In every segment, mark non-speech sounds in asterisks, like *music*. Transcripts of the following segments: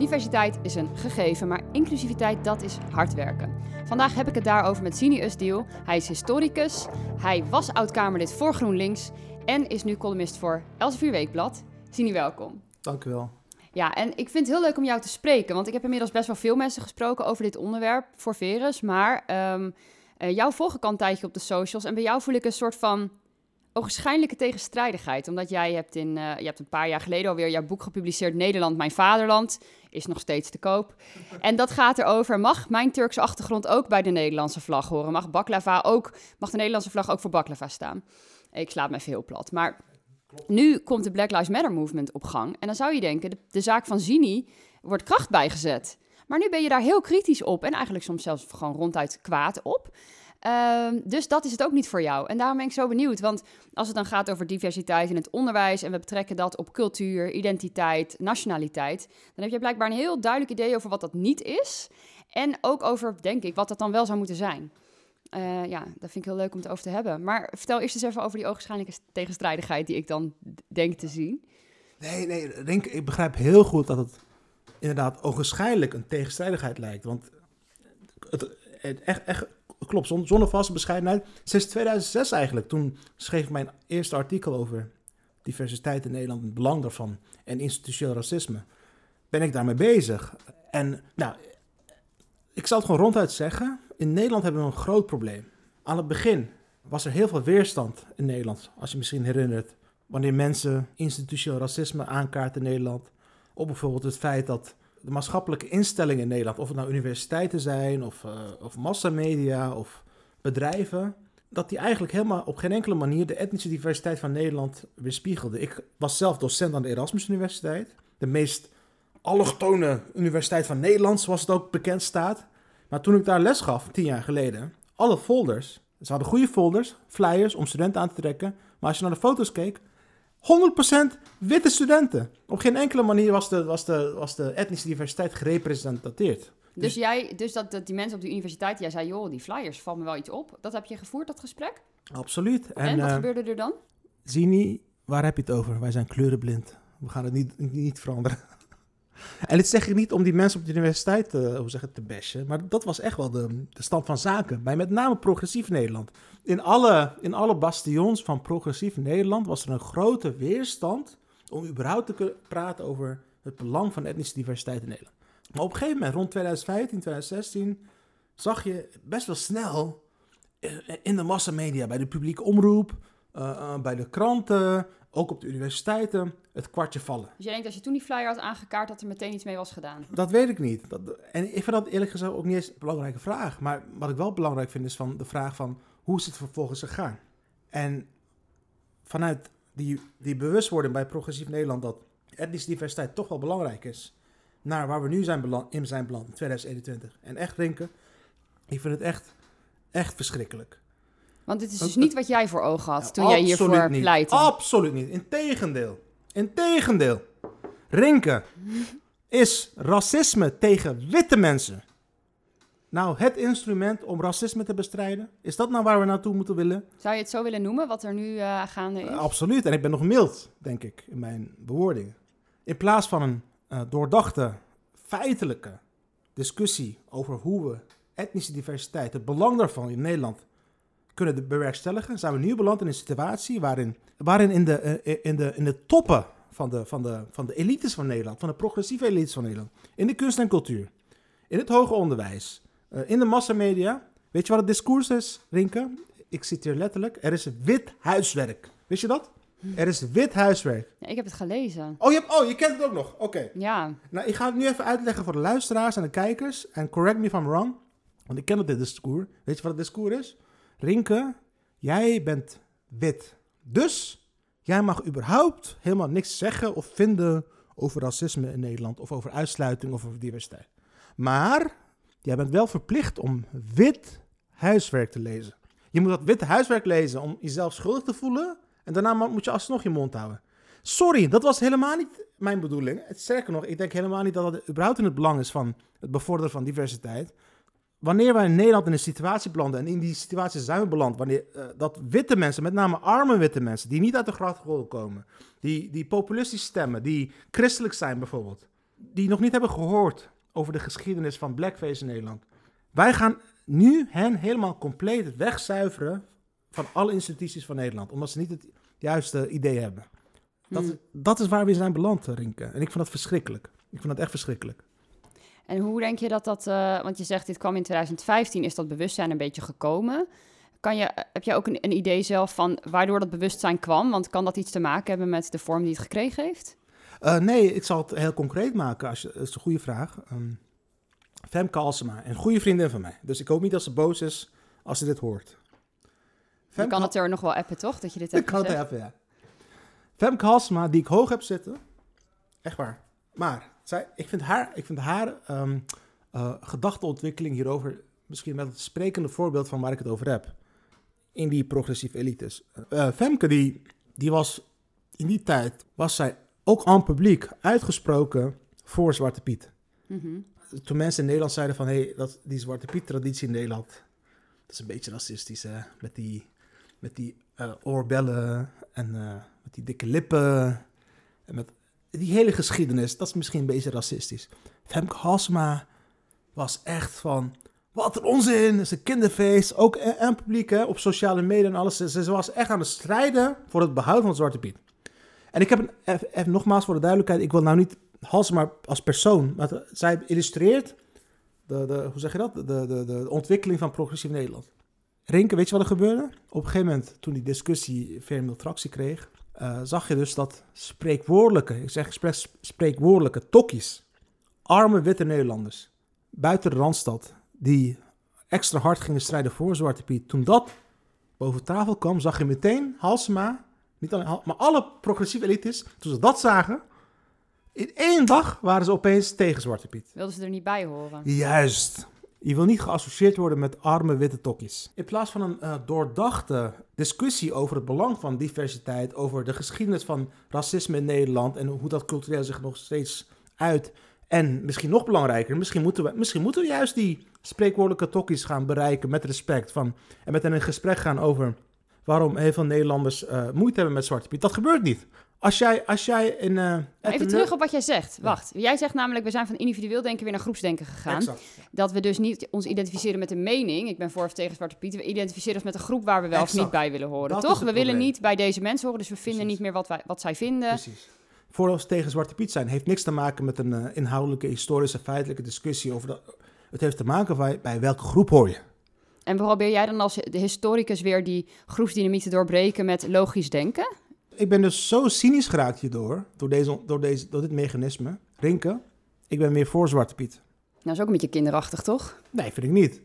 Diversiteit is een gegeven, maar inclusiviteit dat is hard werken. Vandaag heb ik het daarover met Sini Usdiel. Hij is historicus, hij was oud-Kamerlid voor GroenLinks en is nu columnist voor Elsevier Weekblad. Sini, welkom. Dank u wel. Ja, en ik vind het heel leuk om jou te spreken, want ik heb inmiddels best wel veel mensen gesproken over dit onderwerp voor Verus, maar um, uh, jou volg ik al een tijdje op de socials en bij jou voel ik een soort van ogenschijnlijke tegenstrijdigheid. Omdat jij hebt, in, uh, je hebt een paar jaar geleden alweer jouw boek gepubliceerd... Nederland, mijn vaderland, is nog steeds te koop. *laughs* En dat gaat erover, mag mijn Turkse achtergrond ook bij de Nederlandse vlag horen? Mag baklava ook, mag de Nederlandse vlag ook voor baklava staan? Ik slaap me even heel plat. Maar nu komt de Black Lives Matter movement op gang. En dan zou je denken, de, de zaak van Zini wordt kracht bijgezet. Maar nu ben je daar heel kritisch op en eigenlijk soms zelfs gewoon ronduit kwaad op. Um, dus dat is het ook niet voor jou. En daarom ben ik zo benieuwd. Want als het dan gaat over diversiteit in het onderwijs en we betrekken dat op cultuur, identiteit, nationaliteit, dan heb je blijkbaar een heel duidelijk idee over wat dat niet is. En ook over, denk ik, wat dat dan wel zou moeten zijn. Uh, ja, dat vind ik heel leuk om het over te hebben. Maar vertel eerst eens even over die ogenschijnlijke tegenstrijdigheid die ik dan denk te zien. Nee, nee, ik begrijp heel goed dat het inderdaad ogenschijnlijk een tegenstrijdigheid lijkt. Want het, het echt, echt klopt, zonder vaste bescheidenheid. Sinds 2006 eigenlijk, toen schreef ik mijn eerste artikel over diversiteit in Nederland, het belang daarvan en institutioneel racisme. Ben ik daarmee bezig. En nou, ik zal het gewoon ronduit zeggen. In Nederland hebben we een groot probleem. Aan het begin was er heel veel weerstand in Nederland, als je misschien herinnert. Wanneer mensen institutioneel racisme aankaarten in Nederland. Op bijvoorbeeld het feit dat de maatschappelijke instellingen in Nederland, of het nou universiteiten zijn, of, uh, of massamedia, of bedrijven, dat die eigenlijk helemaal op geen enkele manier de etnische diversiteit van Nederland weerspiegelden. Ik was zelf docent aan de Erasmus Universiteit, de meest allochtone universiteit van Nederland, zoals het ook bekend staat. Maar toen ik daar les gaf, tien jaar geleden, alle folders, ze hadden goede folders, flyers om studenten aan te trekken, maar als je naar de foto's keek, 100% witte studenten. Op geen enkele manier was de, was de, was de etnische diversiteit gerepresenteerd. Dus, dus jij, dus dat, dat die mensen op de universiteit, jij zei, joh, die flyers, valt me wel iets op. Dat heb je gevoerd, dat gesprek? Absoluut. En, en wat uh, gebeurde er dan? Zini, waar heb je het over? Wij zijn kleurenblind. We gaan het niet, niet veranderen. En dit zeg ik niet om die mensen op de universiteit uh, hoe zeg het, te bashen, maar dat was echt wel de, de stand van zaken. Bij met name progressief Nederland. In alle, in alle bastions van progressief Nederland was er een grote weerstand om überhaupt te kunnen praten over het belang van etnische diversiteit in Nederland. Maar op een gegeven moment, rond 2015, 2016, zag je best wel snel in de massamedia, bij de publieke omroep, uh, bij de kranten, ook op de universiteiten, het kwartje vallen. Dus jij denkt als je toen die flyer had aangekaart, dat er meteen iets mee was gedaan? Dat weet ik niet. Dat, en ik vind dat eerlijk gezegd ook niet eens een belangrijke vraag. Maar wat ik wel belangrijk vind, is van de vraag van hoe is het vervolgens gegaan? En vanuit die, die bewustwording bij Progressief Nederland dat etnische diversiteit toch wel belangrijk is, naar waar we nu zijn beland, in zijn beland in 2021. En echt denken, ik vind het echt, echt verschrikkelijk. Want dit is dus niet wat jij voor ogen had toen jij hiervoor niet. pleitte. Absoluut niet. Integendeel. Integendeel. Rinken is racisme tegen witte mensen. Nou, het instrument om racisme te bestrijden, is dat nou waar we naartoe moeten willen? Zou je het zo willen noemen, wat er nu uh, gaande is? Uh, absoluut. En ik ben nog mild, denk ik, in mijn bewoordingen. In plaats van een uh, doordachte, feitelijke discussie over hoe we etnische diversiteit, het belang daarvan in Nederland kunnen bewerkstelligen, zijn we nu beland in een situatie waarin, waarin in, de, in, de, in de toppen van de, van, de, van de elites van Nederland, van de progressieve elites van Nederland, in de kunst en cultuur, in het hoger onderwijs, uh, in de massamedia, weet je wat het discours is, Rinke? Ik citeer letterlijk, er is wit huiswerk. Wist je dat? Er is wit huiswerk. Ja, ik heb het gelezen. Oh je, hebt, oh, je kent het ook nog? Oké. Okay. Ja. Nou, ik ga het nu even uitleggen voor de luisteraars en de kijkers. En correct me if I'm wrong, want ik ken het dit discours. Weet je wat het discours is? Rinke, jij bent wit. Dus jij mag überhaupt helemaal niks zeggen of vinden over racisme in Nederland, of over uitsluiting of over diversiteit. Maar jij bent wel verplicht om wit huiswerk te lezen. Je moet dat wit huiswerk lezen om jezelf schuldig te voelen en daarna moet je alsnog je mond houden. Sorry, dat was helemaal niet mijn bedoeling. Sterker nog, ik denk helemaal niet dat het überhaupt in het belang is van het bevorderen van diversiteit wanneer wij in Nederland in een situatie belanden, en in die situatie zijn we beland, wanneer uh, dat witte mensen, met name arme witte mensen, die niet uit de grachtgolf komen, die, die populistisch stemmen, die christelijk zijn bijvoorbeeld, die nog niet hebben gehoord over de geschiedenis van blackface in Nederland. Wij gaan nu hen helemaal compleet wegzuiveren van alle instituties van Nederland. Omdat ze niet het juiste idee hebben. Dat, Hmm. dat is waar we zijn beland, Rinke. En ik vind dat verschrikkelijk. Ik vind dat echt verschrikkelijk. En hoe denk je dat dat, eh, want je zegt dit kwam in 2015, is dat bewustzijn een beetje gekomen? Kan je, heb je ook een, een idee zelf van waardoor dat bewustzijn kwam? Want kan dat iets te maken hebben met de vorm die het gekregen heeft? Eh, nee, ik zal het heel concreet maken. Als je, dat is een goede vraag. Um, Femke Halsema, een goede vriendin van mij. Dus ik hoop niet dat ze boos is als ze dit hoort. Je kan het er nog wel appen, toch? Dat je dit Ik hebt kan het even, ja. Femke Halsema, die ik hoog heb zitten. Echt waar. Maar zij, ik vind haar, ik vind haar ehm, eh, gedachteontwikkeling hierover misschien wel het sprekende voorbeeld van waar ik het over heb. In die progressieve elites. Eh, Femke, die, die was in die tijd, was zij ook aan publiek uitgesproken voor Zwarte Piet. Mhm. Toen mensen in Nederland zeiden van, hé, hey, die Zwarte Piet-traditie in Nederland, dat is een beetje racistisch, hè? Met die, met die eh, oorbellen en eh, met die dikke lippen. En met die hele geschiedenis, dat is misschien een beetje racistisch. Femke Halsema was echt van, wat een onzin, een kinderfeest. Ook aan publiek, hè, op sociale media en alles. Ze, ze was echt aan het strijden voor het behoud van Zwarte Piet. En ik heb nogmaals voor de duidelijkheid, ik wil nou niet Halsema als persoon, maar zij illustreert de, de, hoe zeg je dat? De, de, de, de ontwikkeling van progressief Nederland. Rinke, weet je wat er gebeurde? Op een gegeven moment, toen die discussie veel meer tractie kreeg, eh, zag je dus dat spreekwoordelijke, ik zeg expres spreekwoordelijke tokkies, arme witte Nederlanders, buiten de Randstad, die extra hard gingen strijden voor Zwarte Piet. Toen dat boven tafel kwam, zag je meteen Halsema, niet alleen, maar alle progressieve elites, toen ze dat zagen, in één dag waren ze opeens tegen Zwarte Piet. Wilden ze er niet bij horen? Juist. Je wil niet geassocieerd worden met arme witte tokkies. In plaats van een eh, doordachte discussie over het belang van diversiteit, over de geschiedenis van racisme in Nederland en hoe dat cultureel zich nog steeds uit. En misschien nog belangrijker, misschien moeten we, misschien moeten we juist die spreekwoordelijke tokkies gaan bereiken met respect van, en met hen in gesprek gaan over waarom heel veel Nederlanders eh, moeite hebben met Zwarte Piet. Dat gebeurt niet. Als jij, als jij in... eh, Even terug op wat jij zegt. Wacht, jij zegt namelijk, we zijn van individueel denken weer naar groepsdenken gegaan. Exact. Dat we dus niet ons identificeren met een mening. Ik ben voor of tegen Zwarte Piet. We identificeren ons met een groep waar we wel of niet bij willen horen. Dat toch? We willen niet bij deze mensen horen, dus we vinden Precies. niet meer wat, wij, wat zij vinden. Precies. Voor of tegen Zwarte Piet zijn heeft niks te maken met een eh, inhoudelijke, historische, feitelijke discussie over dat. Het heeft te maken bij, bij welke groep hoor je. En probeer jij dan als de historicus weer die groepsdynamiek te doorbreken met logisch denken? Ik ben dus zo cynisch geraakt hierdoor, door, deze, door, deze, door dit mechanisme. Rinke, ik ben meer voor Zwarte Piet. Nou, is ook een beetje kinderachtig, toch? Nee, vind ik niet.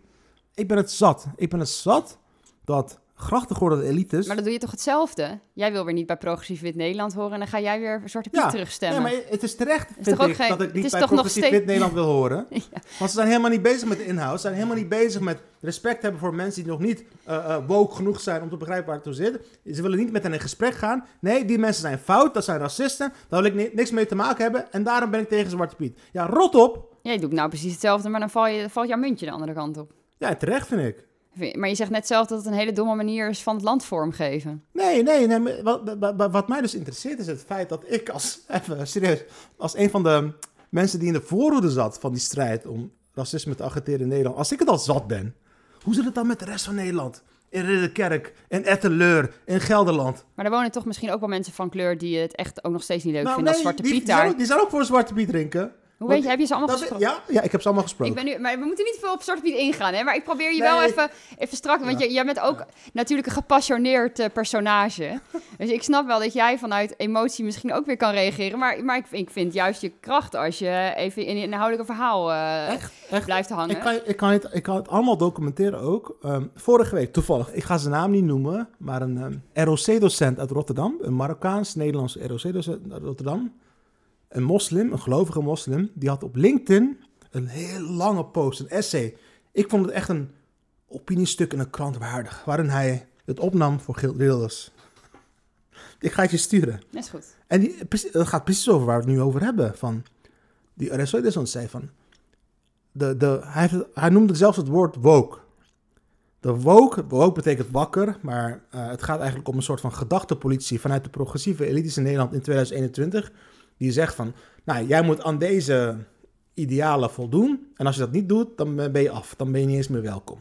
Ik ben het zat. Ik ben het zat dat grachtengordelde elites... Maar dan doe je toch hetzelfde? Jij wil weer niet bij progressief wit Nederland horen en dan ga jij weer Zwarte Piet Ja, terugstemmen. Ja, maar het is terecht, Is vind toch ook ik, geen- dat ik niet bij progressief steeds- wit Nederland wil horen. *laughs* Ja. Want ze zijn helemaal niet bezig met de inhoud. Ze zijn helemaal niet bezig met respect hebben voor mensen die nog niet eh, woke genoeg zijn om te begrijpen waar het toe zit. Ze willen niet met hen in gesprek gaan. Nee, die mensen zijn fout, dat zijn racisten. Daar wil ik ni- niks mee te maken hebben. En daarom ben ik tegen Zwarte Piet. Ja, rot op. Jij doet nou precies hetzelfde, maar dan val je, valt jouw muntje de andere kant op. Ja, terecht vind ik. Maar je zegt net zelf dat het een hele domme manier is van het land vormgeven. Nee, nee, nee. Wat, wat, wat mij dus interesseert is het feit dat ik als, *laughs* even serieus, als een van de mensen die in de voorhoede zat van die strijd om racisme te agiteren in Nederland, als ik het al zat ben, hoe zit het dan met de rest van Nederland? In Ridderkerk, in Etteleur, in Gelderland. Maar er wonen toch misschien ook wel mensen van kleur die het echt ook nog steeds niet leuk Nou, vinden nee, als Zwarte die, Piet die, zijn daar. ook, die zijn ook voor Zwarte Piet drinken. Hoe weet je, heb je ze allemaal gesproken? ja, ja, ik heb ze allemaal gesproken. Ik ben nu, maar we moeten niet veel op Zwarte Piet ingaan, hè? Maar ik probeer je Nee. wel even, even strak, want Ja. jij bent ook Ja. natuurlijk een gepassioneerd eh, personage. *laughs* dus ik snap wel dat jij vanuit emotie misschien ook weer kan reageren. Maar, maar ik, ik vind juist je kracht als je even in een inhoudelijke verhaal Echt, echt. blijft hangen. Ik kan, ik, kan het, ik kan het allemaal documenteren ook. Ehm, vorige week, toevallig, ik ga zijn naam niet noemen, maar een ehm, ROC-docent uit Rotterdam, een Marokkaans-Nederlands ROC-docent uit Rotterdam, een moslim, een gelovige moslim, die had op LinkedIn een heel lange post, een essay. Ik vond het echt een opiniestuk in een krant waardig, waarin hij het opnam voor Gilt Wilders. Ik ga het je sturen. Dat is goed. En die, dat gaat precies over waar we het nu over hebben. Van, die RSO-docent zei van... De, de, hij, heeft hij noemde zelfs het woord woke. De woke, woke betekent wakker, maar eh, het gaat eigenlijk om een soort van gedachtepolitie vanuit de progressieve elites in Nederland in 2021. Die zegt van, nou, jij moet aan deze idealen voldoen. En als je dat niet doet, dan ben je af. Dan ben je niet eens meer welkom.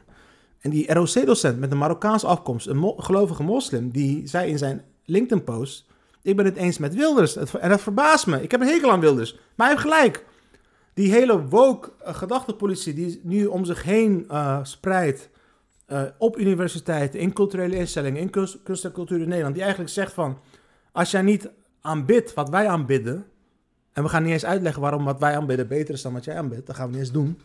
En die ROC-docent met een Marokkaanse afkomst, een gelovige moslim, die zei in zijn LinkedIn-post: Ik ben het eens met Wilders. En dat verbaast me. Ik heb een hekel aan Wilders. Maar hij heeft gelijk. Die hele woke uh, gedachtepolitie die nu om zich heen eh, spreidt. eh, op universiteiten, in culturele instellingen, in kunst, kunst en cultuur in Nederland. Die eigenlijk zegt van, als jij niet aanbidt wat wij aanbidden. En we gaan niet eens uitleggen waarom wat wij aanbidden beter is dan wat jij aanbidt. Dat gaan we niet eens doen.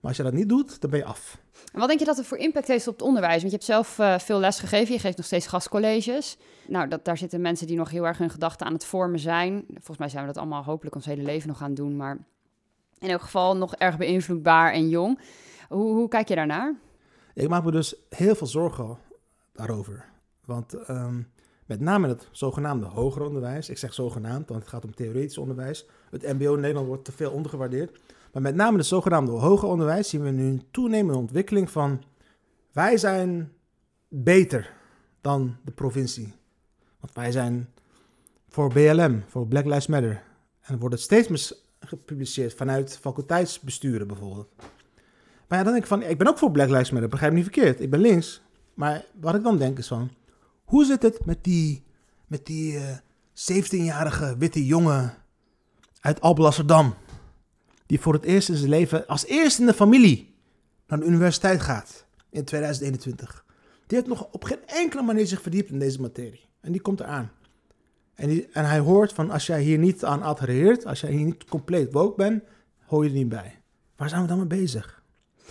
Maar als je dat niet doet, dan ben je af. En wat denk je dat het voor impact heeft op het onderwijs? Want je hebt zelf eh, veel les gegeven, je geeft nog steeds gastcolleges. Nou, dat, daar zitten mensen die nog heel erg hun gedachten aan het vormen zijn. Volgens mij zijn we dat allemaal hopelijk ons hele leven nog aan het doen, maar in elk geval nog erg beïnvloedbaar en jong. Hoe, hoe kijk je daarnaar? Ik maak me dus heel veel zorgen daarover. Want ehm, met name in het zogenaamde hoger onderwijs, ik zeg zogenaamd, want het gaat om theoretisch onderwijs. Het MBO in Nederland wordt te veel ondergewaardeerd. Maar met name in het zogenaamde hoger onderwijs zien we nu een toenemende ontwikkeling van wij zijn beter dan de provincie. Want wij zijn voor BLM, voor Black Lives Matter. En wordt het steeds meer gepubliceerd vanuit faculteitsbesturen bijvoorbeeld. Maar ja, dan denk ik van, ik ben ook voor Black Lives Matter, begrijp me niet verkeerd. Ik ben links. Maar wat ik dan denk is van, hoe zit het met die, met die eh 17-jarige witte jongen uit Alblasserdam? Die voor het eerst in zijn leven, als eerste in de familie, naar de universiteit gaat in 2021. Die heeft nog op geen enkele manier zich verdiept in deze materie. En die komt eraan. En, en hij hoort van, als jij hier niet aan adhereert, als jij hier niet compleet woke bent, hoor je er niet bij. Waar zijn we dan mee bezig?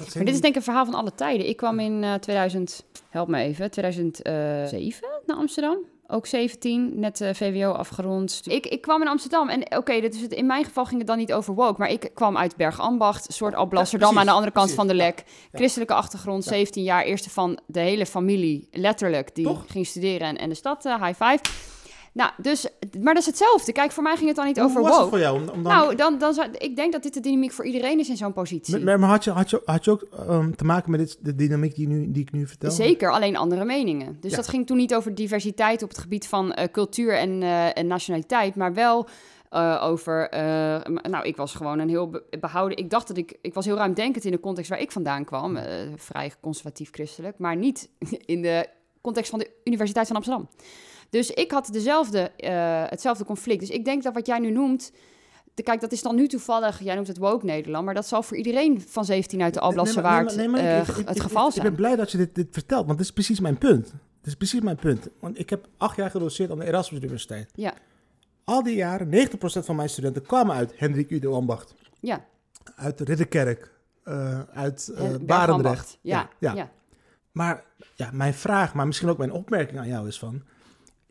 Dat Maar dit is denk ik een verhaal van alle tijden. Ik kwam in eh 2000, help me even, 2007 naar Amsterdam. Ook 17, net eh, VWO afgerond. Ik, ik kwam in Amsterdam en oké, dit is het- in mijn geval ging het dan niet over woke. Maar ik kwam uit Bergambacht, soort Alblasserdam aan de andere kant precies, van de ja, lek. Christelijke achtergrond, 17 jaar, eerste van de hele familie, letterlijk, die Toch? ging studeren en, en de stad, eh, high five. Nou, dus, maar dat is hetzelfde. Kijk, voor mij ging het dan niet Hoe over was het voor jou? Om, om dan, Nou, dan, dan zou, ik denk dat dit de dynamiek voor iedereen is in zo'n positie. maar, maar had, je, had, je, had je ook ehm, te maken met dit, de dynamiek die, nu, die ik nu vertel? Zeker, alleen andere meningen. Dus Ja. dat ging toen niet over diversiteit op het gebied van eh, cultuur en, eh, en nationaliteit, maar wel eh, over. nou, ik was gewoon een heel be- behouden. Ik dacht dat ik. Ik was heel ruimdenkend in de context waar ik vandaan kwam. vrij conservatief-christelijk, maar niet *laughs* in de context van de Universiteit van Amsterdam. Dus ik had dezelfde, eh, hetzelfde conflict. Dus ik denk dat wat jij nu noemt. de- Kijk, dat is dan nu toevallig, jij noemt het woke Nederland, maar dat zal voor iedereen van 17 uit de Alblasse waard nee, nee, eh, het ik- geval ik, zijn. Ik ben blij dat je dit, dit vertelt, want dit is precies mijn punt. Dit is precies mijn punt. Want ik heb acht jaar gedoseerd aan de Erasmus Universiteit. Ja. Al die jaren, 90% van mijn studenten kwamen uit Hendrik Udo Ambacht. Ja. Uit Ridderkerk. eh, uit Bergambacht. Barendrecht. Ja, Ja, ja. ja. Maar ja, mijn vraag, maar misschien ook mijn opmerking aan jou is van...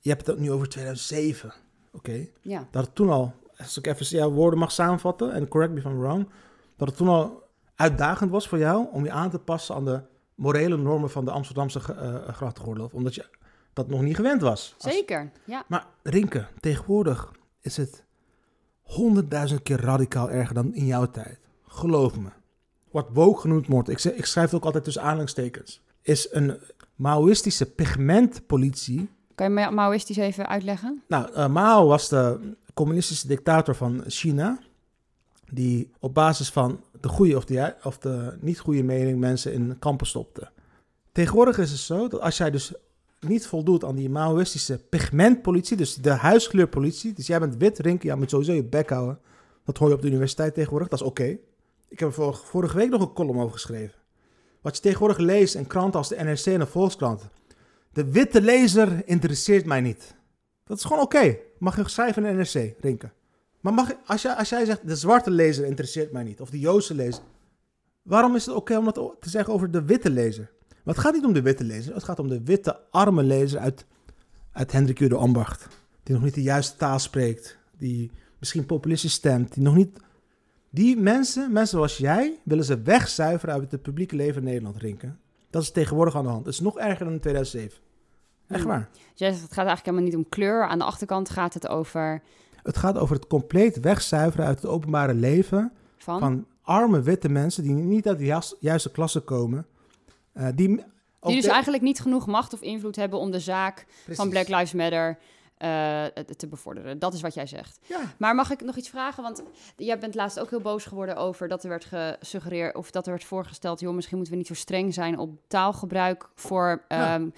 Je hebt het ook nu over 2007, oké? ja. Dat het toen al, als ik even jouw woorden mag samenvatten... en correct me if I'm wrong... dat het toen al uitdagend was voor jou... om je aan te passen aan de morele normen van de Amsterdamse uh, grachtengordel. Omdat je dat nog niet gewend was. Als- Zeker, ja. Maar Rinke, tegenwoordig is het honderdduizend keer radicaal erger dan in jouw tijd. Geloof me. Wat woke genoemd wordt, ik, ik schrijf het ook altijd tussen aanhalingstekens, is een Maoïstische pigmentpolitie. Kan je Ma- Maoïstisch even uitleggen? Nou, eh, Mao was de communistische dictator van China, die op basis van de goede of de, of de niet goede mening mensen in kampen stopte. Tegenwoordig is het zo dat als jij dus niet voldoet aan die Maoïstische pigmentpolitie, dus de huiskleurpolitie, dus jij bent wit, Rinke, ja, moet sowieso je bek houden. Dat hoor je op de universiteit tegenwoordig, dat is oké. Ik heb er vor- vorige week nog een column over geschreven. Wat je tegenwoordig leest in kranten als de NRC en de Volkskrant. De witte lezer interesseert mij niet. Dat is gewoon oké. Mag je schrijven in NRC, Rinke. Maar mag, als, jij, als jij zegt, de zwarte lezer interesseert mij niet, of de Joodse lezer. Waarom is het oké om dat te zeggen over de witte lezer? Maar het gaat niet om de witte lezer, het gaat om de witte arme lezer uit, uit Hendrik Udo Ambacht. Die nog niet de juiste taal spreekt, die misschien populistisch stemt, die nog niet... Die mensen, mensen zoals jij, willen ze wegzuiveren uit het publieke leven in Nederland, Rinke. Dat is tegenwoordig aan de hand. Het is nog erger dan in 2007. Echt Hmm. waar. Jij zegt, het gaat eigenlijk helemaal niet om kleur. Aan de achterkant gaat het over Het gaat over het compleet wegzuiveren uit het openbare leven van... van arme witte mensen die niet uit de juiste klasse komen. Eh, die die dus de- eigenlijk niet genoeg macht of invloed hebben om de zaak van. Black Lives Matter te bevorderen. Dat is wat jij zegt. Ja. Maar mag ik nog iets vragen? Want jij bent laatst ook heel boos geworden over dat er werd gesuggereerd of dat er werd voorgesteld, joh, misschien moeten we niet zo streng zijn op taalgebruik voor. Ja. ehm,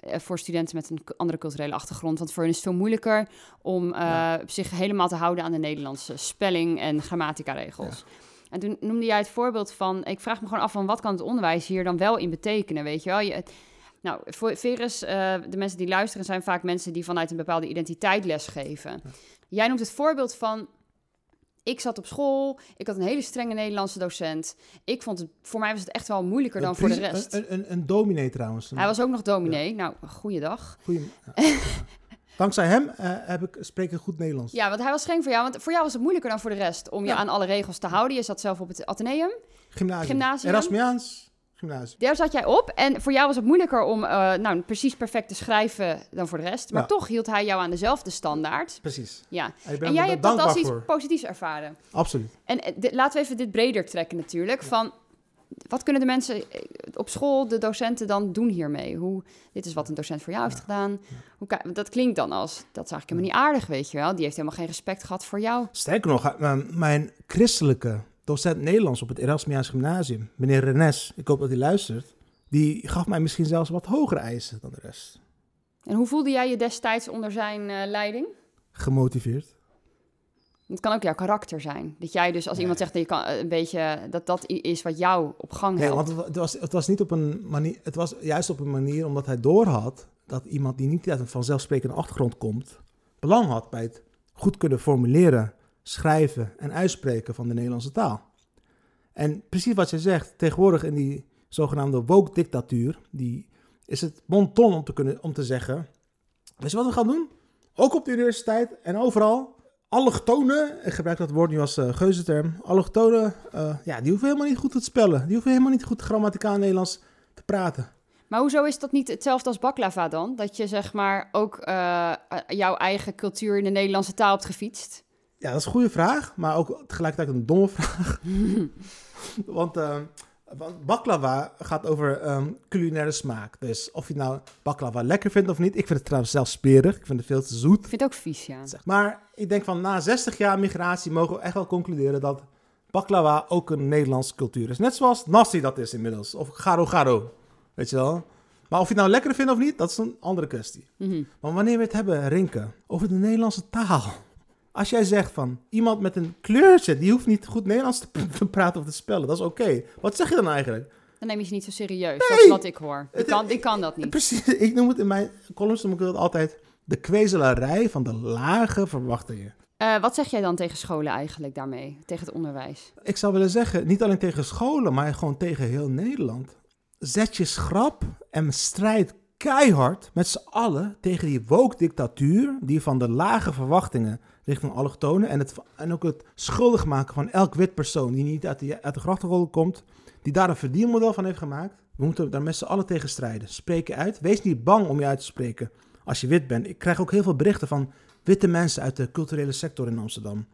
eh, voor studenten met een andere culturele achtergrond. Want voor hen is het veel moeilijker om eh, Ja. zich helemaal te houden aan de Nederlandse spelling en grammatica-regels. En toen noemde jij het voorbeeld van... Ik vraag me gewoon af van wat kan het onderwijs hier dan wel in betekenen, weet je wel? Je, nou, voor eh, de mensen die luisteren zijn vaak mensen die vanuit een bepaalde identiteit lesgeven. Jij noemt het voorbeeld van... Ik zat op school, ik had een hele strenge Nederlandse docent. Ik vond het, voor mij was het echt wel moeilijker dan voor de rest. Een, een, een dominee trouwens. Hij was ook nog dominee. Nou, goeiedag. *laughs* ja. Dankzij hem eh, heb ik, spreek ik goed Nederlands. Ja, want hij was streng voor jou. Want voor jou was het moeilijker dan voor de rest om je Ja. aan alle regels te houden. Je zat zelf op het Atheneum. Gymnasium. Gymnasium. Erasmiaans gymnasium. Daar zat jij op. En voor jou was het moeilijker om eh, nou, precies perfect te schrijven dan voor de rest. Maar Ja. toch hield hij jou aan dezelfde standaard. Precies. Ja. En jij hebt dat als iets voor. positiefs ervaren. Absoluut. En eh, dit- laten we even dit breder trekken natuurlijk. Van, wat kunnen de mensen eh, op school, de docenten dan doen hiermee? Hoe, dit is wat een docent voor jou heeft gedaan. Hoe, dat klinkt dan als, dat is eigenlijk helemaal niet aardig, weet je wel. Die heeft helemaal geen respect gehad voor jou. Sterker nog, mijn christelijke docent Nederlands op het Erasmiaans Gymnasium, meneer Renes, ik hoop dat hij luistert, die gaf mij misschien zelfs wat hogere eisen dan de rest. En hoe voelde jij je destijds onder zijn eh, leiding? Gemotiveerd. Het kan ook jouw karakter zijn. Dat jij dus als Nee. iemand zegt dat je kan, eh, een beetje dat dat is wat jou op gang Nee, helpt. want het, wa- het was, het was niet op een manier, het was juist op een manier omdat hij doorhad dat iemand die niet uit een vanzelfsprekende achtergrond komt, belang had bij het goed kunnen formuleren, schrijven en uitspreken van de Nederlandse taal. En precies wat je zegt, tegenwoordig in die zogenaamde woke-dictatuur, die is het bon ton om te, kunnen, om te zeggen, weet je wat we gaan doen? Ook op de universiteit en overal, allochtonen, ik gebruik dat woord nu als uh, geuzenterm, allochtonen, eh, ja, die hoeven helemaal niet goed te spellen. Die hoeven helemaal niet goed grammaticaal Nederlands te praten. Maar hoezo is dat niet hetzelfde als baklava dan? Dat je zeg maar ook eh, eh, jouw eigen cultuur in de Nederlandse taal hebt gefietst? Ja, dat is een goede vraag, maar ook tegelijkertijd een domme *laughs* vraag. *laughs* Want want baklava gaat over ehm, culinaire smaak. Dus of je nou baklava lekker vindt of niet. Ik vind het trouwens zelfs smerig. Ik vind het veel te zoet. Ik vind het ook vies, ja. Zeg. Maar ik denk van na 60 jaar migratie mogen we echt wel concluderen dat baklava ook een Nederlandse cultuur is. Net zoals nasi dat is inmiddels. Of garo garo. Weet je wel? Maar of je het nou lekker vindt of niet, dat is een andere kwestie. Mhm. Maar wanneer we het hebben, Rinke, over de Nederlandse taal. Als jij zegt van iemand met een kleurtje, die hoeft niet goed Nederlands te, *laughs* te praten of te spellen, dat is oké. Wat zeg je dan eigenlijk? Dan neem je ze niet zo serieus. Dat is wat ik hoor. Ik kan, ik kan dat niet. Precies, *laughs* ik noem het in mijn columns noem ik altijd de kwezelarij van de lage verwachtingen. Eh, wat zeg jij dan tegen scholen eigenlijk daarmee? Tegen het onderwijs? Ik zou willen zeggen, niet alleen tegen scholen, maar gewoon tegen heel Nederland. Zet je schrap en strijd keihard met z'n allen tegen die woke-dictatuur die van de lage verwachtingen richting allochtonen en, het, en ook het schuldig maken van elk wit persoon die niet uit de, uit de grachtenrol komt, die daar een verdienmodel van heeft gemaakt. We moeten daar met z'n allen tegen strijden. Spreek je uit. Wees niet bang om je uit te spreken als je wit bent. Ik krijg ook heel veel berichten van witte mensen uit de culturele sector in Amsterdam.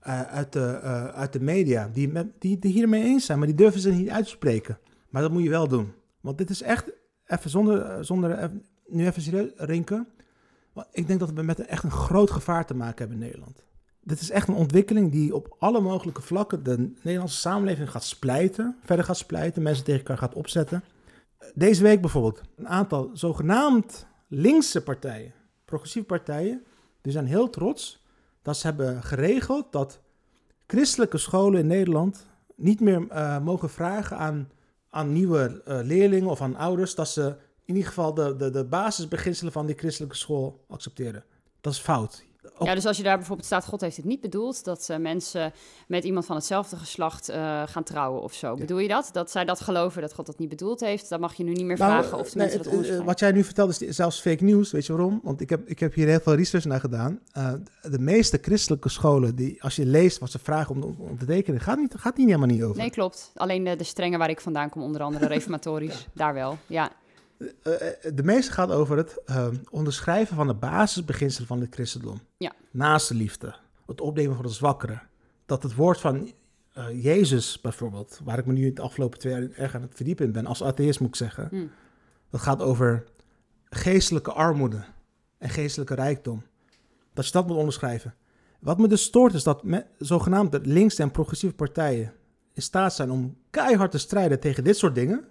eh, uit, de, eh, uit de media, die, die, die hiermee eens zijn, maar die durven ze niet uitspreken. Maar dat moet je wel doen. Want dit is echt, even zonder, eh, zonder nu even serieus rinken. Ik denk dat we met een, echt een groot gevaar te maken hebben in Nederland. Dit is echt een ontwikkeling die op alle mogelijke vlakken de Nederlandse samenleving gaat splijten. Verder gaat splijten, mensen tegen elkaar gaat opzetten. Deze week bijvoorbeeld een aantal zogenaamd linkse partijen, progressieve partijen, die zijn heel trots dat ze hebben geregeld dat christelijke scholen in Nederland niet meer eh, mogen vragen aan, aan nieuwe eh, leerlingen of aan ouders dat ze in ieder geval de, de, de basisbeginselen van die christelijke school accepteren. Dat is fout. Ook- Ja, dus als je daar bijvoorbeeld staat, God heeft het niet bedoeld, dat eh, mensen met iemand van hetzelfde geslacht eh, gaan trouwen of zo. Bedoel je dat? Dat zij dat geloven, dat God dat niet bedoeld heeft, dan mag je nu niet meer Nou, vragen of nee, mensen het, dat eh. Wat jij nu vertelt is zelfs fake news. Weet je waarom? Want ik heb, ik heb hier heel veel research naar gedaan. Eh, de meeste christelijke scholen, die, als je leest wat ze vragen om, om te tekenen, gaat niet, gaat niet helemaal niet over. Nee, klopt. Alleen de, de strengen waar ik vandaan kom, onder andere *laughs* reformatorisch, daar wel. Ja. Eh, eh, de meeste gaat over het eh, onderschrijven van de basisbeginselen van het christendom. Ja. Naast de liefde, het opnemen van de zwakkeren. Dat het woord van eh, Jezus bijvoorbeeld, waar ik me nu de afgelopen twee jaar erg aan het verdiepen ben, als atheïst moet ik zeggen, Hm. dat gaat over geestelijke armoede en geestelijke rijkdom. Dat je dat moet onderschrijven. Wat me dus stoort is dat me, zogenaamde linkse en progressieve partijen in staat zijn om keihard te strijden tegen dit soort dingen.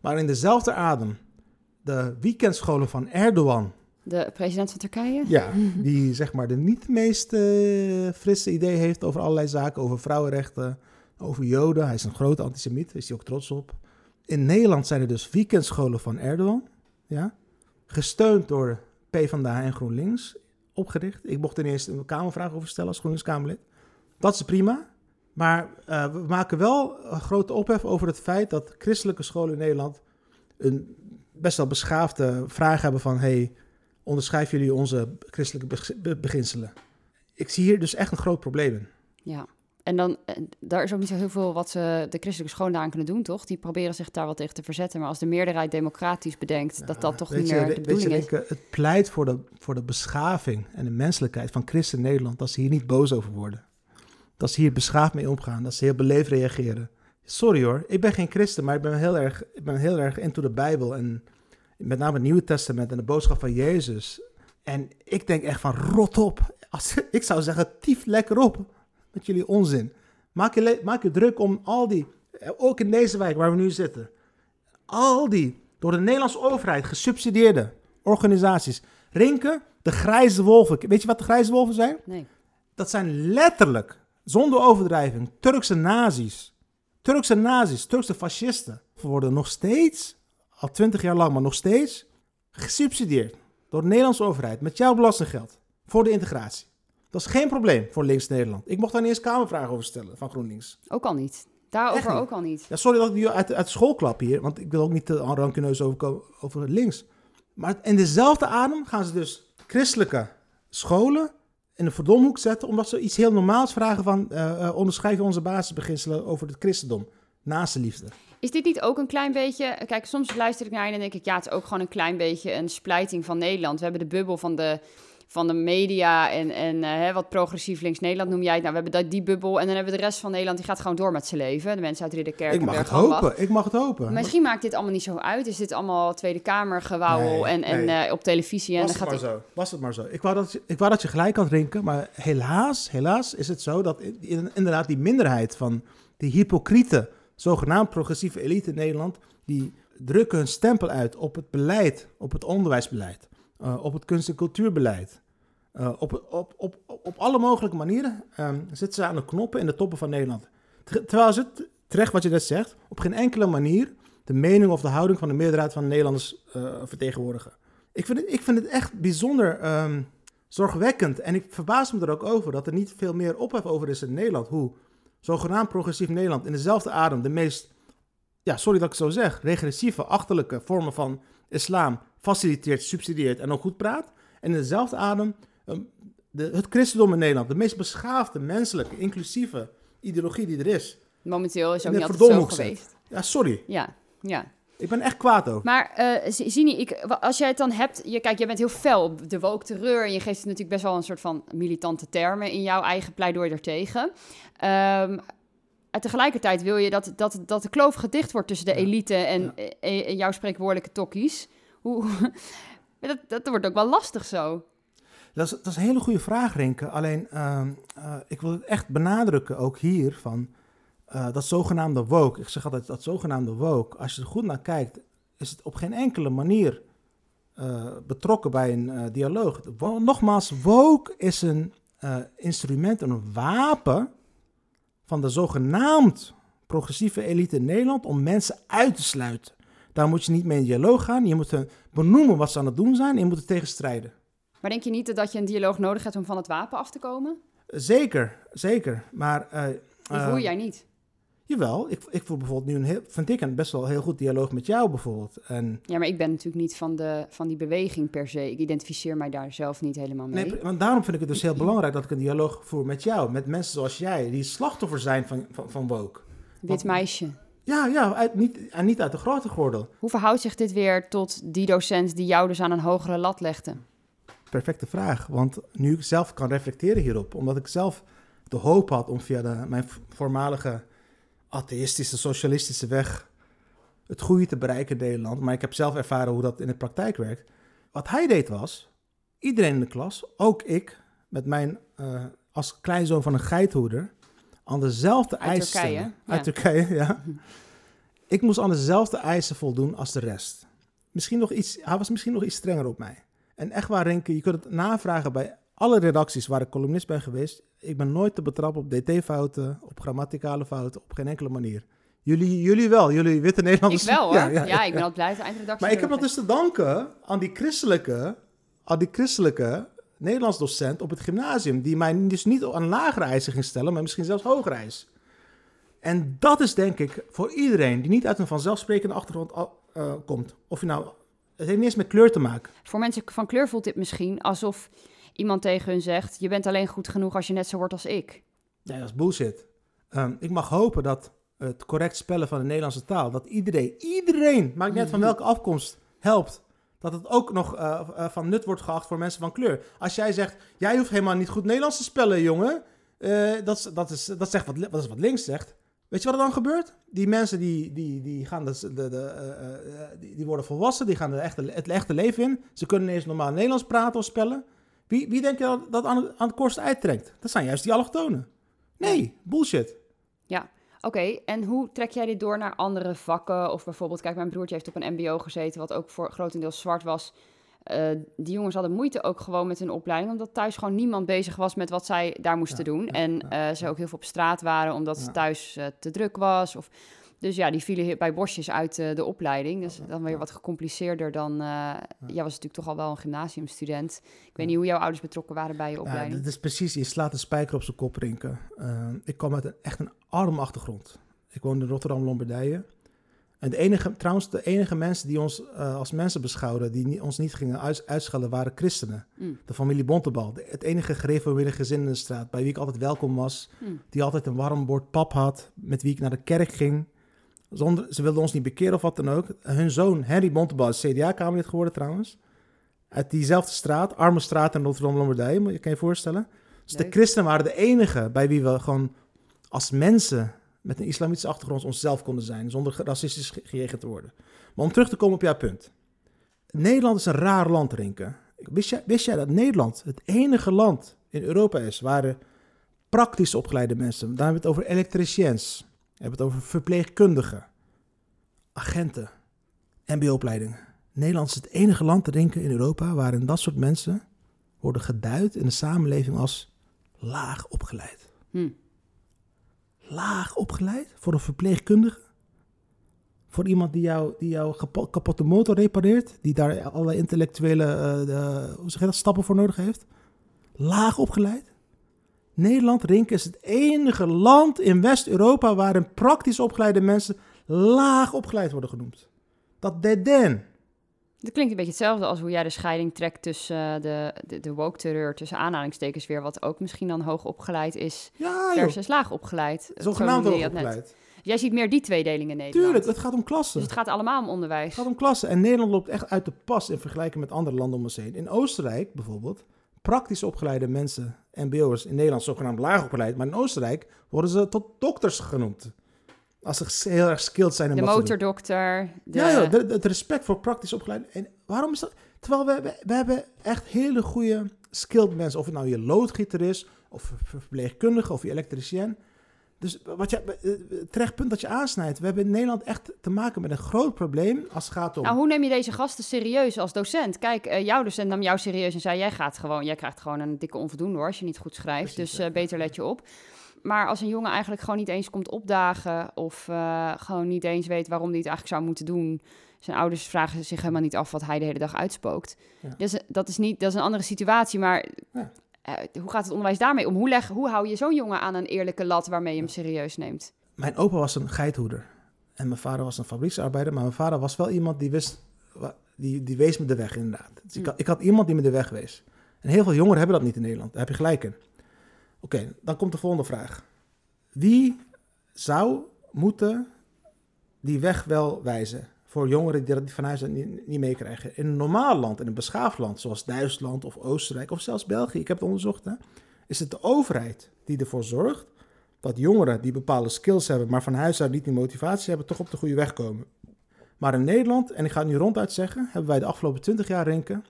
Maar in dezelfde adem de weekendscholen van Erdogan. De president van Turkije? Ja, *laughs* die zeg maar de niet meest uh, frisse idee heeft over allerlei zaken. Over vrouwenrechten, over joden. Hij is een grote antisemiet, is hij ook trots op. In Nederland zijn er dus weekendscholen van Erdogan. Ja, gesteund door PvdA en GroenLinks opgericht. Ik mocht er eerst een Kamervraag over stellen als GroenLinks-Kamerlid. Dat is prima. Maar uh, we maken wel een grote ophef over het feit dat christelijke scholen in Nederland een best wel beschaafde vraag hebben van... hey, onderschrijven jullie onze christelijke beginselen? Ik zie hier dus echt een groot probleem in. Ja, en dan, daar is ook niet zo heel veel wat ze de christelijke scholen aan kunnen doen, toch? Die proberen zich daar wat tegen te verzetten. Maar als de meerderheid democratisch bedenkt dat dat toch niet meer de bedoeling je, is. het pleit voor de, voor de beschaving en de menselijkheid van christen Nederland... dat ze hier niet boos over worden. Dat ze hier beschaafd mee omgaan, dat ze heel beleefd reageren. Sorry hoor, ik ben geen christen, maar ik ben heel erg, ik ben heel erg into de Bijbel... en met name het Nieuwe Testament en de boodschap van Jezus. En ik denk echt van, rot op. Als, *laughs* ik zou zeggen, tief lekker op met jullie onzin. Maak je, maak je druk om al die, ook in deze wijk waar we nu zitten, al die door de Nederlandse overheid gesubsidieerde organisaties. Rinken, de grijze wolven. Weet je wat de grijze wolven zijn? Nee. Dat zijn letterlijk, zonder overdrijving, Turkse nazi's. Turkse nazi's, Turkse fascisten worden nog steeds, al twintig jaar lang, maar nog steeds, gesubsidieerd door de Nederlandse overheid met jouw belastinggeld voor de integratie. Dat is geen probleem voor Links Nederland. Ik mocht daar niet eens kamervragen over stellen van GroenLinks. Ook al niet. Daarover ook al niet. Ja, sorry dat ik nu uit, uit school klap hier, want ik wil ook niet te rancuneus over, over links. Maar in dezelfde adem gaan ze dus christelijke scholen in de verdomhoek zetten, omdat ze iets heel normaals vragen van uh, onderschrijven onze basisbeginselen over het christendom, naast de liefde. Is dit niet ook een klein beetje... Kijk, soms luister ik naar je en denk ik... ja, het is ook gewoon een klein beetje een splijting van Nederland. We hebben de bubbel van de van de media en, en uh, hè, wat progressief links Nederland noem jij het. Nou, we hebben dat, die bubbel en dan hebben we de rest van Nederland, die gaat gewoon door met zijn leven. De mensen uit Ridderkerk. Ik mag het hopen, ik mag het hopen. Misschien maakt dit allemaal niet zo uit. Is dit allemaal Tweede Kamer gewauwel en, en Uh, op televisie. Was en dan het gaat maar zo. Was het maar zo. Ik wou, dat je, ik wou dat je gelijk had drinken, maar helaas, helaas is het zo dat inderdaad die minderheid van die hypocriete, zogenaamd progressieve elite in Nederland, die drukken hun stempel uit op het beleid, op het onderwijsbeleid, uh, op het kunst- en cultuurbeleid. Uh, op, op, op, op alle mogelijke manieren um, zitten ze aan de knoppen in de toppen van Nederland. Terwijl ze, terecht wat je net zegt, op geen enkele manier de mening of de houding van de meerderheid van de Nederlanders uh, vertegenwoordigen. Ik vind, het, ik vind het echt bijzonder um, zorgwekkend en ik verbaas me er ook over dat er niet veel meer ophef over is in Nederland. Hoe zogenaamd progressief Nederland in dezelfde adem de meest, ja, sorry dat ik zo zeg, regressieve, achterlijke vormen van islam faciliteert, subsidieert en ook goed praat. En in dezelfde adem Ehm, de, het christendom in Nederland, de meest beschaafde, menselijke, inclusieve ideologie die er is. Momenteel is ook niet altijd zo geweest. Ja, sorry. Ja, ja. Ik ben echt kwaad over. Maar uh, Zini, ik, als jij het dan hebt... Je, kijk, jij bent heel fel op de woke terreur... en je geeft natuurlijk best wel een soort van militante termen... in jouw eigen pleidooi ertegen. Um, en tegelijkertijd wil je dat, dat, dat de kloof gedicht wordt... tussen de elite en, en, jouw spreekwoordelijke tokkies. *laughs* Dat, dat wordt ook wel lastig zo. Dat is, dat is een hele goede vraag, Renke. Alleen, uh, uh, ik wil het echt benadrukken, ook hier, van uh, dat zogenaamde woke. Ik zeg altijd, dat zogenaamde woke, als je er goed naar kijkt, is het op geen enkele manier eh, betrokken bij een dialoog. Nogmaals, woke is een instrument, een wapen van de zogenaamd progressieve elite in Nederland om mensen uit te sluiten. Daar moet je niet mee in dialoog gaan. Je moet benoemen wat ze aan het doen zijn en je moet er tegen strijden. Maar denk je niet dat je een dialoog nodig hebt om van het wapen af te komen? Zeker, zeker. Maar. Uh, Die voel jij niet? Jawel, ik, ik voel bijvoorbeeld nu een heel, vind ik een best wel heel goed dialoog met jou bijvoorbeeld. En, ja, maar ik ben natuurlijk niet van, de, van die beweging per se. Ik identificeer mij daar zelf niet helemaal mee. Nee, want daarom vind ik het dus heel *clears throat* belangrijk dat ik een dialoog voer met jou. Met mensen zoals jij, die slachtoffer zijn van, van, van woke. Wit meisje. Ja, ja uit, niet, en niet uit de grote gordel. Hoe verhoudt zich dit weer tot die docent die jou dus aan een hogere lat legde? perfecte vraag. Want nu ik zelf kan reflecteren hierop, omdat ik zelf de hoop had om via de, mijn voormalige atheïstische, socialistische weg het goede te bereiken in Nederland. Maar ik heb zelf ervaren hoe dat in de praktijk werkt. Wat hij deed was, iedereen in de klas, ook ik, met mijn, eh, als kleinzoon van een geithoeder, aan dezelfde Uit eisen Turkije, ja. Uit Turkije, *laughs* ja. Ik moest aan dezelfde eisen voldoen als de rest. Misschien nog iets, hij was misschien nog iets strenger op mij. En echt waar, Renke, je kunt het navragen bij alle redacties waar ik columnist ben geweest. Ik ben nooit te betrappen op dt-fouten, op grammaticale fouten, op geen enkele manier. Jullie, jullie wel, jullie witte Ik Nederlanders. wel *laughs* hoor. Ja, Ja, ja, ja. ik ben altijd blij dat de eindredactie... Maar ik heb nog dat dus te danken aan die christelijke, aan die christelijke Nederlands docent op het gymnasium, die mij dus niet aan lagere eisen ging stellen, maar misschien zelfs hogere eisen. En dat is denk ik voor iedereen die niet uit een vanzelfsprekende achtergrond uh, komt. Of je nou, het heeft niet eens met kleur te maken. Voor mensen van kleur voelt dit misschien alsof iemand tegen hun zegt: Je bent alleen goed genoeg als je net zo wordt als ik. Nee, dat is bullshit. Um, ik mag hopen dat het correct spellen van de Nederlandse taal, dat iedereen, iedereen, maakt uit van welke afkomst, helpt. Dat het ook nog uh, uh, van nut wordt geacht voor mensen van kleur. Als jij zegt, jij hoeft helemaal niet goed Nederlands te spellen, jongen. Uh, dat, dat, is, dat, zegt wat, dat is wat links zegt. Weet je wat er dan gebeurt? Die mensen die, die, die, gaan de, de, de, uh, die, die, worden volwassen, die gaan de echte, het echte leven in. Ze kunnen ineens normaal Nederlands praten of spellen. Wie, wie denk je dat, dat aan, aan het kortste uittrekt? Dat zijn juist die allochtonen. Nee, bullshit. Ja. Okay, en hoe trek jij dit door naar andere vakken? Of bijvoorbeeld, kijk, mijn broertje heeft op een mbo gezeten, wat ook voor grotendeels zwart was. Uh, die jongens hadden moeite ook gewoon met hun opleiding, omdat thuis gewoon niemand bezig was met wat zij daar moesten ja, doen. Ja, en ja, uh, ze ook heel veel op straat waren, omdat het thuis uh, te druk was. Of, dus ja, die vielen bij bosjes uit uh, de opleiding. Dus dan weer wat gecompliceerder dan... Uh, jij was natuurlijk toch al wel een gymnasiumstudent. Ik weet niet hoe jouw ouders betrokken waren bij je opleiding. Ja, dat is precies, je slaat een spijker op zijn kop, Rinke. Uh, ik kwam uit een, echt een arme achtergrond. Ik woonde in Rotterdam-Lombardije. En de enige, trouwens, de enige mensen die ons uh, als mensen beschouwden, die niet, ons niet gingen uit, uitschelden, waren christenen. Mm. De familie Bontebal. De, het enige gereformeerde gezin in de straat, bij wie ik altijd welkom was. Mm. Die altijd een warm bord pap had, met wie ik naar de kerk ging. Zonder, ze wilden ons niet bekeren of wat dan ook. Hun zoon, Henry Bontebal, is CDA-kamerlid geworden trouwens. Uit diezelfde straat, arme straat in Rotterdam-Lombardije, moet je kan je voorstellen. Dus Leuk. de christenen waren de enige bij wie we gewoon als mensen met een islamitische achtergrond onszelf konden zijn, zonder racistisch gejegend te worden. Maar om terug te komen op jouw punt. Nederland is een raar land, Rinke. Wist jij, wist jij dat Nederland het enige land in Europa is waar praktisch opgeleide mensen, daar hebben we het over elektriciëns, we hebben het over verpleegkundigen, agenten, mbo-opleidingen. Nederland is het enige land te denken in Europa waarin dat soort mensen worden geduid in de samenleving als laag opgeleid. Hm. Laag opgeleid voor een verpleegkundige? Voor iemand die jou, die jouw kapotte motor repareert, die daar alle intellectuele uh, de, hoe zeg je dat, stappen voor nodig heeft? Laag opgeleid? Nederland, Rink, is het enige land in West-Europa waarin praktisch opgeleide mensen laag opgeleid worden genoemd. Dat deden. Dat klinkt een beetje hetzelfde als hoe jij de scheiding trekt tussen uh, de, de, de woke-terreur, tussen aanhalingstekens weer, wat ook misschien dan hoog opgeleid is, ja, versus laag opgeleid. Zogenaamd hoog opgeleid. Jij ziet meer die tweedeling in Nederland. Tuurlijk, het gaat om klassen. Dus het gaat allemaal om onderwijs. Het gaat om klassen. En Nederland loopt echt uit de pas in vergelijking met andere landen om ons heen. In Oostenrijk bijvoorbeeld, praktisch opgeleide mensen, mbo'ers in Nederland zogenaamd laag opgeleid, maar in Oostenrijk worden ze tot dokters genoemd. Als ze heel erg skilled zijn. In de motordokter. De... Ja, ja het respect voor praktisch opgeleid. En waarom is dat? Terwijl we, we, we hebben echt hele goede skilled mensen. Of het nou je loodgieter is, of verpleegkundige, of je elektricien. Dus wat je, het terecht punt dat je aansnijdt. We hebben in Nederland echt te maken met een groot probleem als het gaat om... Nou, hoe neem je deze gasten serieus als docent? Kijk, uh, jouw docent nam jou serieus en zei... Jij, gaat gewoon, jij krijgt gewoon een dikke onvoldoende hoor, als je niet goed schrijft. Precies, dus uh, beter let je op. Maar als een jongen eigenlijk gewoon niet eens komt opdagen... of uh, gewoon niet eens weet waarom hij het eigenlijk zou moeten doen... Zijn ouders vragen zich helemaal niet af wat hij de hele dag uitspookt. Ja. Dus dat is, niet, dat is een andere situatie, maar... Ja. Uh, hoe gaat het onderwijs daarmee om? Hoe, leg, hoe hou je zo'n jongen aan een eerlijke lat waarmee je hem serieus neemt? Mijn opa was een geithoeder. En mijn vader was een fabrieksarbeider. Maar mijn vader was wel iemand die wist... Die, die wees me de weg, inderdaad. Dus mm. ik, had, ik had iemand die me de weg wees. En heel veel jongeren hebben dat niet in Nederland. Daar heb je gelijk in. Oké, okay, dan komt de volgende vraag. Wie zou moeten die weg wel wijzen voor jongeren die dat van huis niet, niet meekrijgen? In een normaal land, in een beschaafd land, zoals Duitsland of Oostenrijk of zelfs België, ik heb het onderzocht, hè, is het de overheid die ervoor zorgt dat jongeren die bepaalde skills hebben, maar van huis uit niet die motivatie hebben, toch op de goede weg komen. Maar in Nederland, en ik ga het nu ronduit zeggen, hebben wij de afgelopen 20 jaar, Renken,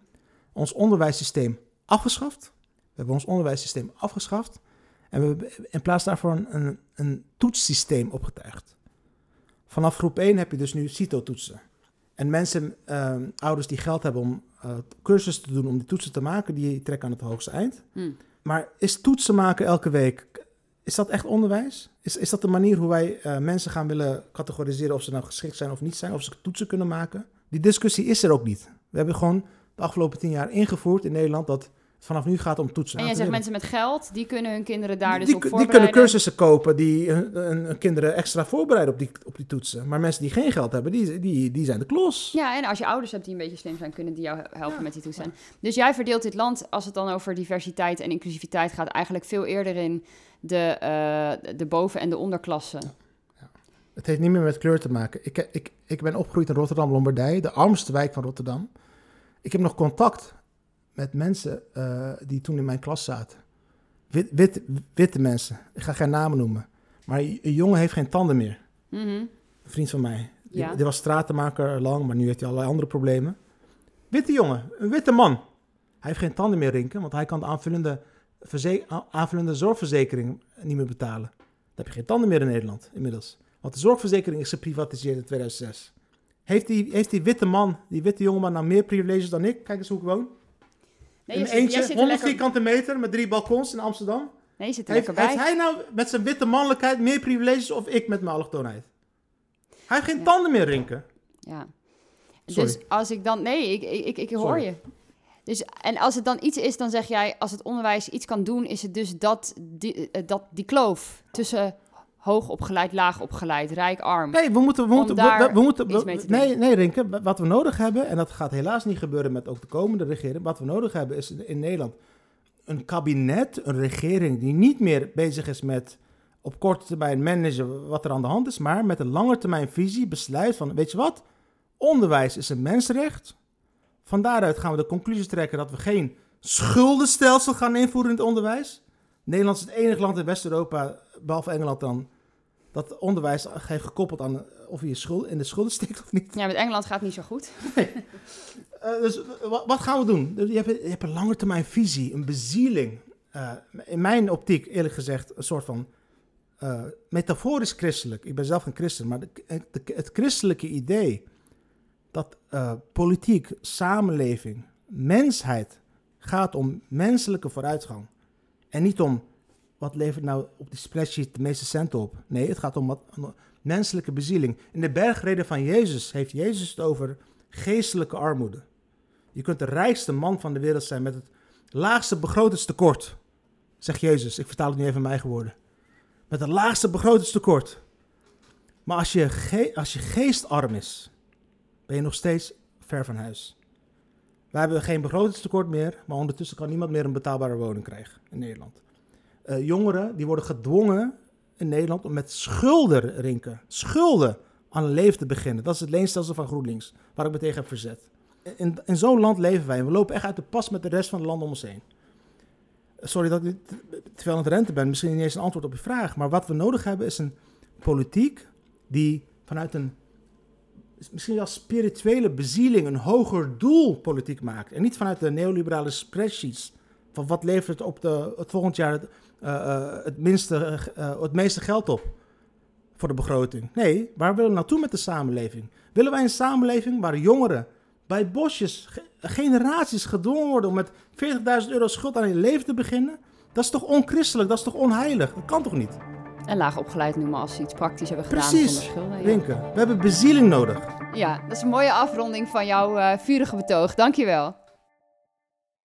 ons onderwijssysteem afgeschaft We hebben ons onderwijssysteem afgeschaft. En we hebben in plaats daarvoor een, een, een toetssysteem opgetuigd. Vanaf groep 1 heb je dus nu CITO-toetsen. En mensen, ehm, ouders die geld hebben om uh, cursussen te doen om die toetsen te maken, die trekken aan het hoogste eind. Hm. Maar is toetsen maken elke week, is dat echt onderwijs? Is, is dat de manier hoe wij uh, mensen gaan willen categoriseren of ze nou geschikt zijn of niet zijn, of ze toetsen kunnen maken? Die discussie is er ook niet. We hebben gewoon de afgelopen tien jaar ingevoerd in Nederland dat vanaf nu gaat om toetsen. En jij zegt mensen met geld, die kunnen hun kinderen daar dus die, op voorbereiden? Die kunnen cursussen kopen die hun, kinderen extra voorbereiden op die, op die toetsen. Maar mensen die geen geld hebben, die, die, die zijn de klos. Ja, en als je ouders hebt die een beetje slim zijn, kunnen die jou helpen met die toetsen. Dus jij verdeelt dit land, als het dan over diversiteit en inclusiviteit gaat, eigenlijk veel eerder in de, uh, de boven- en de onderklasse. Ja. Het heeft niet meer met kleur te maken. Ik, ik, ik ben opgegroeid in Rotterdam-Lombardije, de armste wijk van Rotterdam. Ik heb nog contact met mensen uh, die toen in mijn klas zaten. Wit, wit, witte mensen. Ik ga geen namen noemen. Maar een jongen heeft geen tanden meer. Mm -hmm. Een vriend van mij. Die, Ja. die, was stratenmaker lang, maar nu heeft hij allerlei andere problemen. Witte jongen, een witte man. Hij heeft geen tanden meer rinken, want hij kan de aanvullende, aanvullende zorgverzekering niet meer betalen. Dan heb je geen tanden meer in Nederland inmiddels. Want de zorgverzekering is geprivatiseerd in 2006. Heeft die, heeft die witte man, die witte jongeman, nou meer privileges dan ik? Kijk eens hoe ik woon. Nee, in eentje, zit er 100 lekker- vierkante meter met drie balkons in Amsterdam. Nee, zit er Heeft, bij. heeft hij nou met zijn witte mannelijkheid meer privileges of ik met mijn allochtoonheid? Hij heeft geen Ja. tanden meer rinken. Ja. Sorry. Dus als ik dan... Nee, ik, ik, ik, ik hoor Sorry. je. Dus, en als het dan iets is, dan zeg jij... Als het onderwijs iets kan doen, is het dus dat die, eh, dat, die kloof tussen hoog opgeleid, laag opgeleid, rijk, arm. Nee, we moeten... We moeten, we- moeten we- nee, nee, Rinke. Wat we nodig hebben, en dat gaat helaas niet gebeuren met ook de komende regering. Wat we nodig hebben is in Nederland een kabinet, een regering die niet meer bezig is met op korte termijn managen wat er aan de hand is, maar met een lange termijn visie besluit van, weet je wat? Onderwijs is een mensenrecht. Van daaruit gaan we de conclusie trekken dat we geen schuldenstelsel gaan invoeren in het onderwijs. Nederland is het enige land in West-Europa, behalve Engeland dan, dat onderwijs heeft gekoppeld aan of je schuld, in de schulden steekt of niet. Ja, met Engeland gaat het niet zo goed. *laughs* Eh, dus wat, gaan we doen? Dus Je hebt, je hebt een lange termijn visie, een bezieling. Eh, in mijn optiek, eerlijk gezegd, een soort van eh, metaforisch christelijk. Ik ben zelf geen christen, maar de, de- het christelijke idee dat politiek, samenleving, mensheid gaat om menselijke vooruitgang. En niet om wat levert nou op die spreadsheet de meeste centen op. Nee, het gaat om wat, menselijke bezieling. In de bergreden van Jezus heeft Jezus het over geestelijke armoede. Je kunt de rijkste man van de wereld zijn met het laagste begrotingstekort. Zegt Jezus, ik vertaal het nu even in mijn eigen woorden. Met het laagste begrotingstekort. Maar als je, als je geestarm is, ben je nog steeds ver van huis. We hebben geen begrotingstekort meer, maar ondertussen kan niemand meer een betaalbare woning krijgen in Nederland. Eh, jongeren die worden gedwongen in Nederland om met schulden, Rinken, schulden aan een leven te beginnen. Dat is het leenstelsel van GroenLinks, waar ik me tegen heb verzet. In, in zo'n land leven wij en we lopen echt uit de pas met de rest van de landen om ons heen. Sorry dat ik niet te veel aan het rente ben, misschien niet eens een antwoord op je vraag. Maar wat we nodig hebben is een politiek die vanuit een misschien wel spirituele bezieling een hoger doel politiek maakt. En niet vanuit de neoliberale spreadsheets. Van wat levert op de, het volgend jaar het, eh, eh, het, minste, eh, het meeste geld op voor de begroting. Nee, waar willen we naartoe met de samenleving? Willen wij een samenleving waar jongeren bij bosjes, ge- generaties gedwongen worden om met 40.000 euro schuld aan hun leven te beginnen? Dat is toch onchristelijk, dat is toch onheilig? Dat kan toch niet? En laag opgeleid noemen als ze iets praktisch hebben gedaan Precies, zonder schulden. Ja. Rinke. We hebben bezieling nodig. ja, dat is een mooie afronding van jouw eh, vurige betoog. Dankjewel.